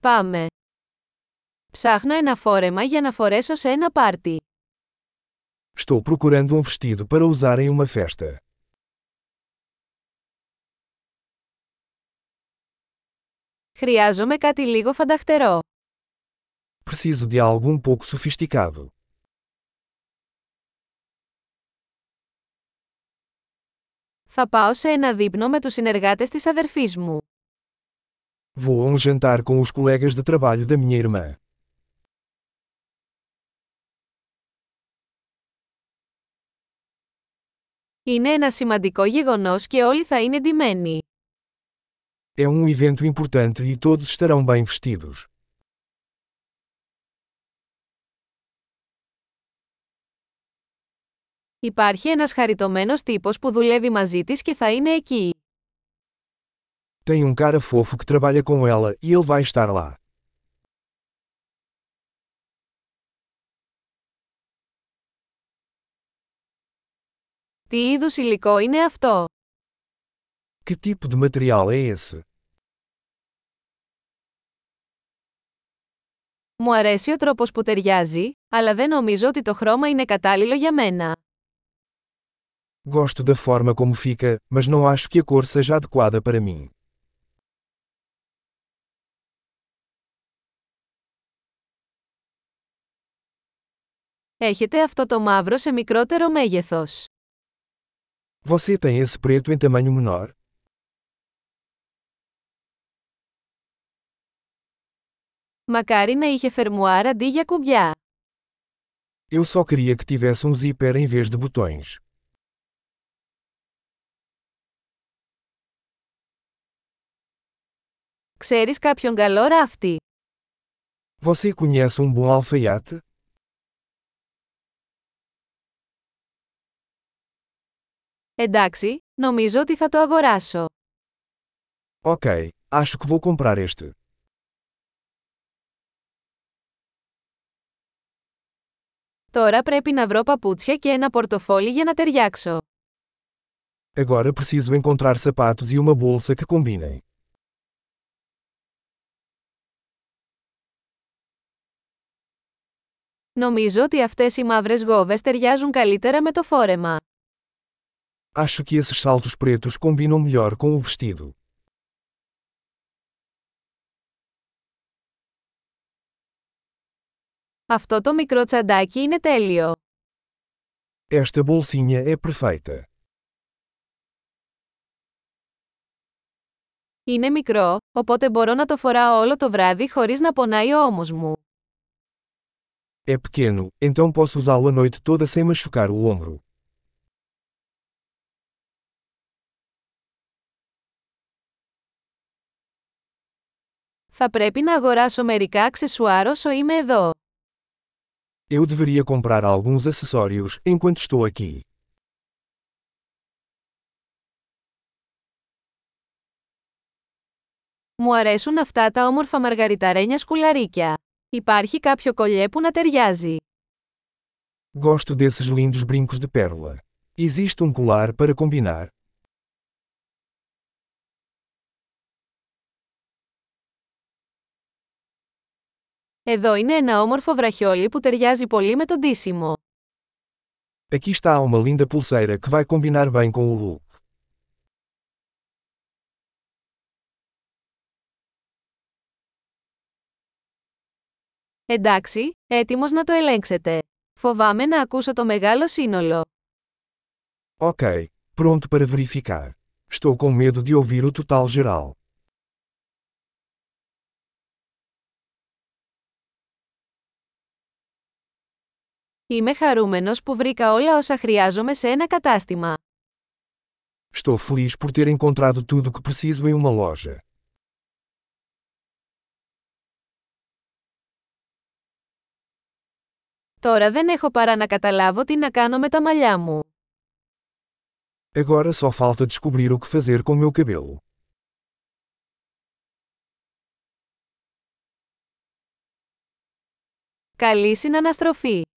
Πάμε. Ψάχνω ένα φόρεμα για να φορέσω σε ένα πάρτι. Estou procurando um vestido para usar em uma festa. Χρειάζομαι κάτι λίγο φανταχτερό. Preciso de algo um pouco sofisticado. Θα πάω σε ένα δείπνο με τους συνεργάτες της αδερφής μου. Vou a um jantar com os colegas de trabalho da minha irmã. Είναι ένα σημαντικό γεγονός και όλοι θα είναι ντυμένοι. É um evento importante e todos estarão bem vestidos. Υπάρχει ένας χαριτωμένος τύπος που δουλεύει μαζί της και θα είναι εκεί. Tem um cara fofo que trabalha com ela e ele vai estar lá. Τι είδους υλικό είναι αυτό? Que tipo de material é esse? Μου αρέσει ο τρόπος που ταιριάζει, αλλά δεν νομίζω ότι το χρώμα είναι κατάλληλο για μένα. Gosto da forma como fica, mas não acho que a cor seja adequada para mim. Έχετε αυτό το μαύρο σε μικρότερο μέγεθος. Você tem esse preto em tamanho menor? Μακάρι να είχε φερμουάρ αντί για κουμπιά. Eu só queria que tivesse um zíper em vez de botões. Ξέρεις κάποιον καλό ράφτη. Você conhece um bom alfaiate? Εντάξει, νομίζω ότι θα το αγοράσω. Ok, acho que vou comprar este. Τώρα πρέπει να βρω παπούτσια και ένα πορτοφόλι για να ταιριάξω. Agora preciso encontrar sapatos e uma bolsa que combinem. Νομίζω ότι αυτές οι μαύρες γόβες ταιριάζουν καλύτερα με το φόρεμα. Acho que esses saltos pretos combinam melhor com o vestido. Αυτό το μικρό τσαντάκι είναι τέλειο. Esta bolsinha é perfeita. Είναι μικρό, οπότε μπορώ να το φοράω όλο το βράδυ χωρίς να πονάει ο ώμος μου. É pequeno, então posso usá-lo a noite toda sem machucar o ombro. Θα πρέπει να αγοράσω μερικά αξεσουάρ όσο είμαι εδώ. Eu deveria comprar alguns acessórios enquanto estou aqui. Μου αρέσουν αυτά τα όμορφα μαργαριταρένια σκουλαρίκια. Υπάρχει κάποιο κολλιέ που να ταιριάζει. Gosto desses lindos brincos de pérola. Existe um colar para combinar? Εδώ είναι ένα όμορφο βραχιόλι που ταιριάζει πολύ με το ντύσιμο. Aqui está uma linda pulseira que vai combinar bem com o look. Εντάξει, έτοιμος να το ελέγξετε. Φοβάμαι να ακούσω το μεγάλο σύνολο. Ok, pronto para verificar. Estou com medo de ouvir o total geral. Είμαι χαρούμενος που βρήκα όλα όσα χρειάζομαι σε ένα κατάστημα. Estou feliz por ter encontrado tudo que preciso em uma loja. Τώρα δεν έχω παρά να καταλάβω τι να κάνω με τα μαλλιά μου. Agora só falta descobrir o que fazer com meu cabelo. Καλή συναναστροφή!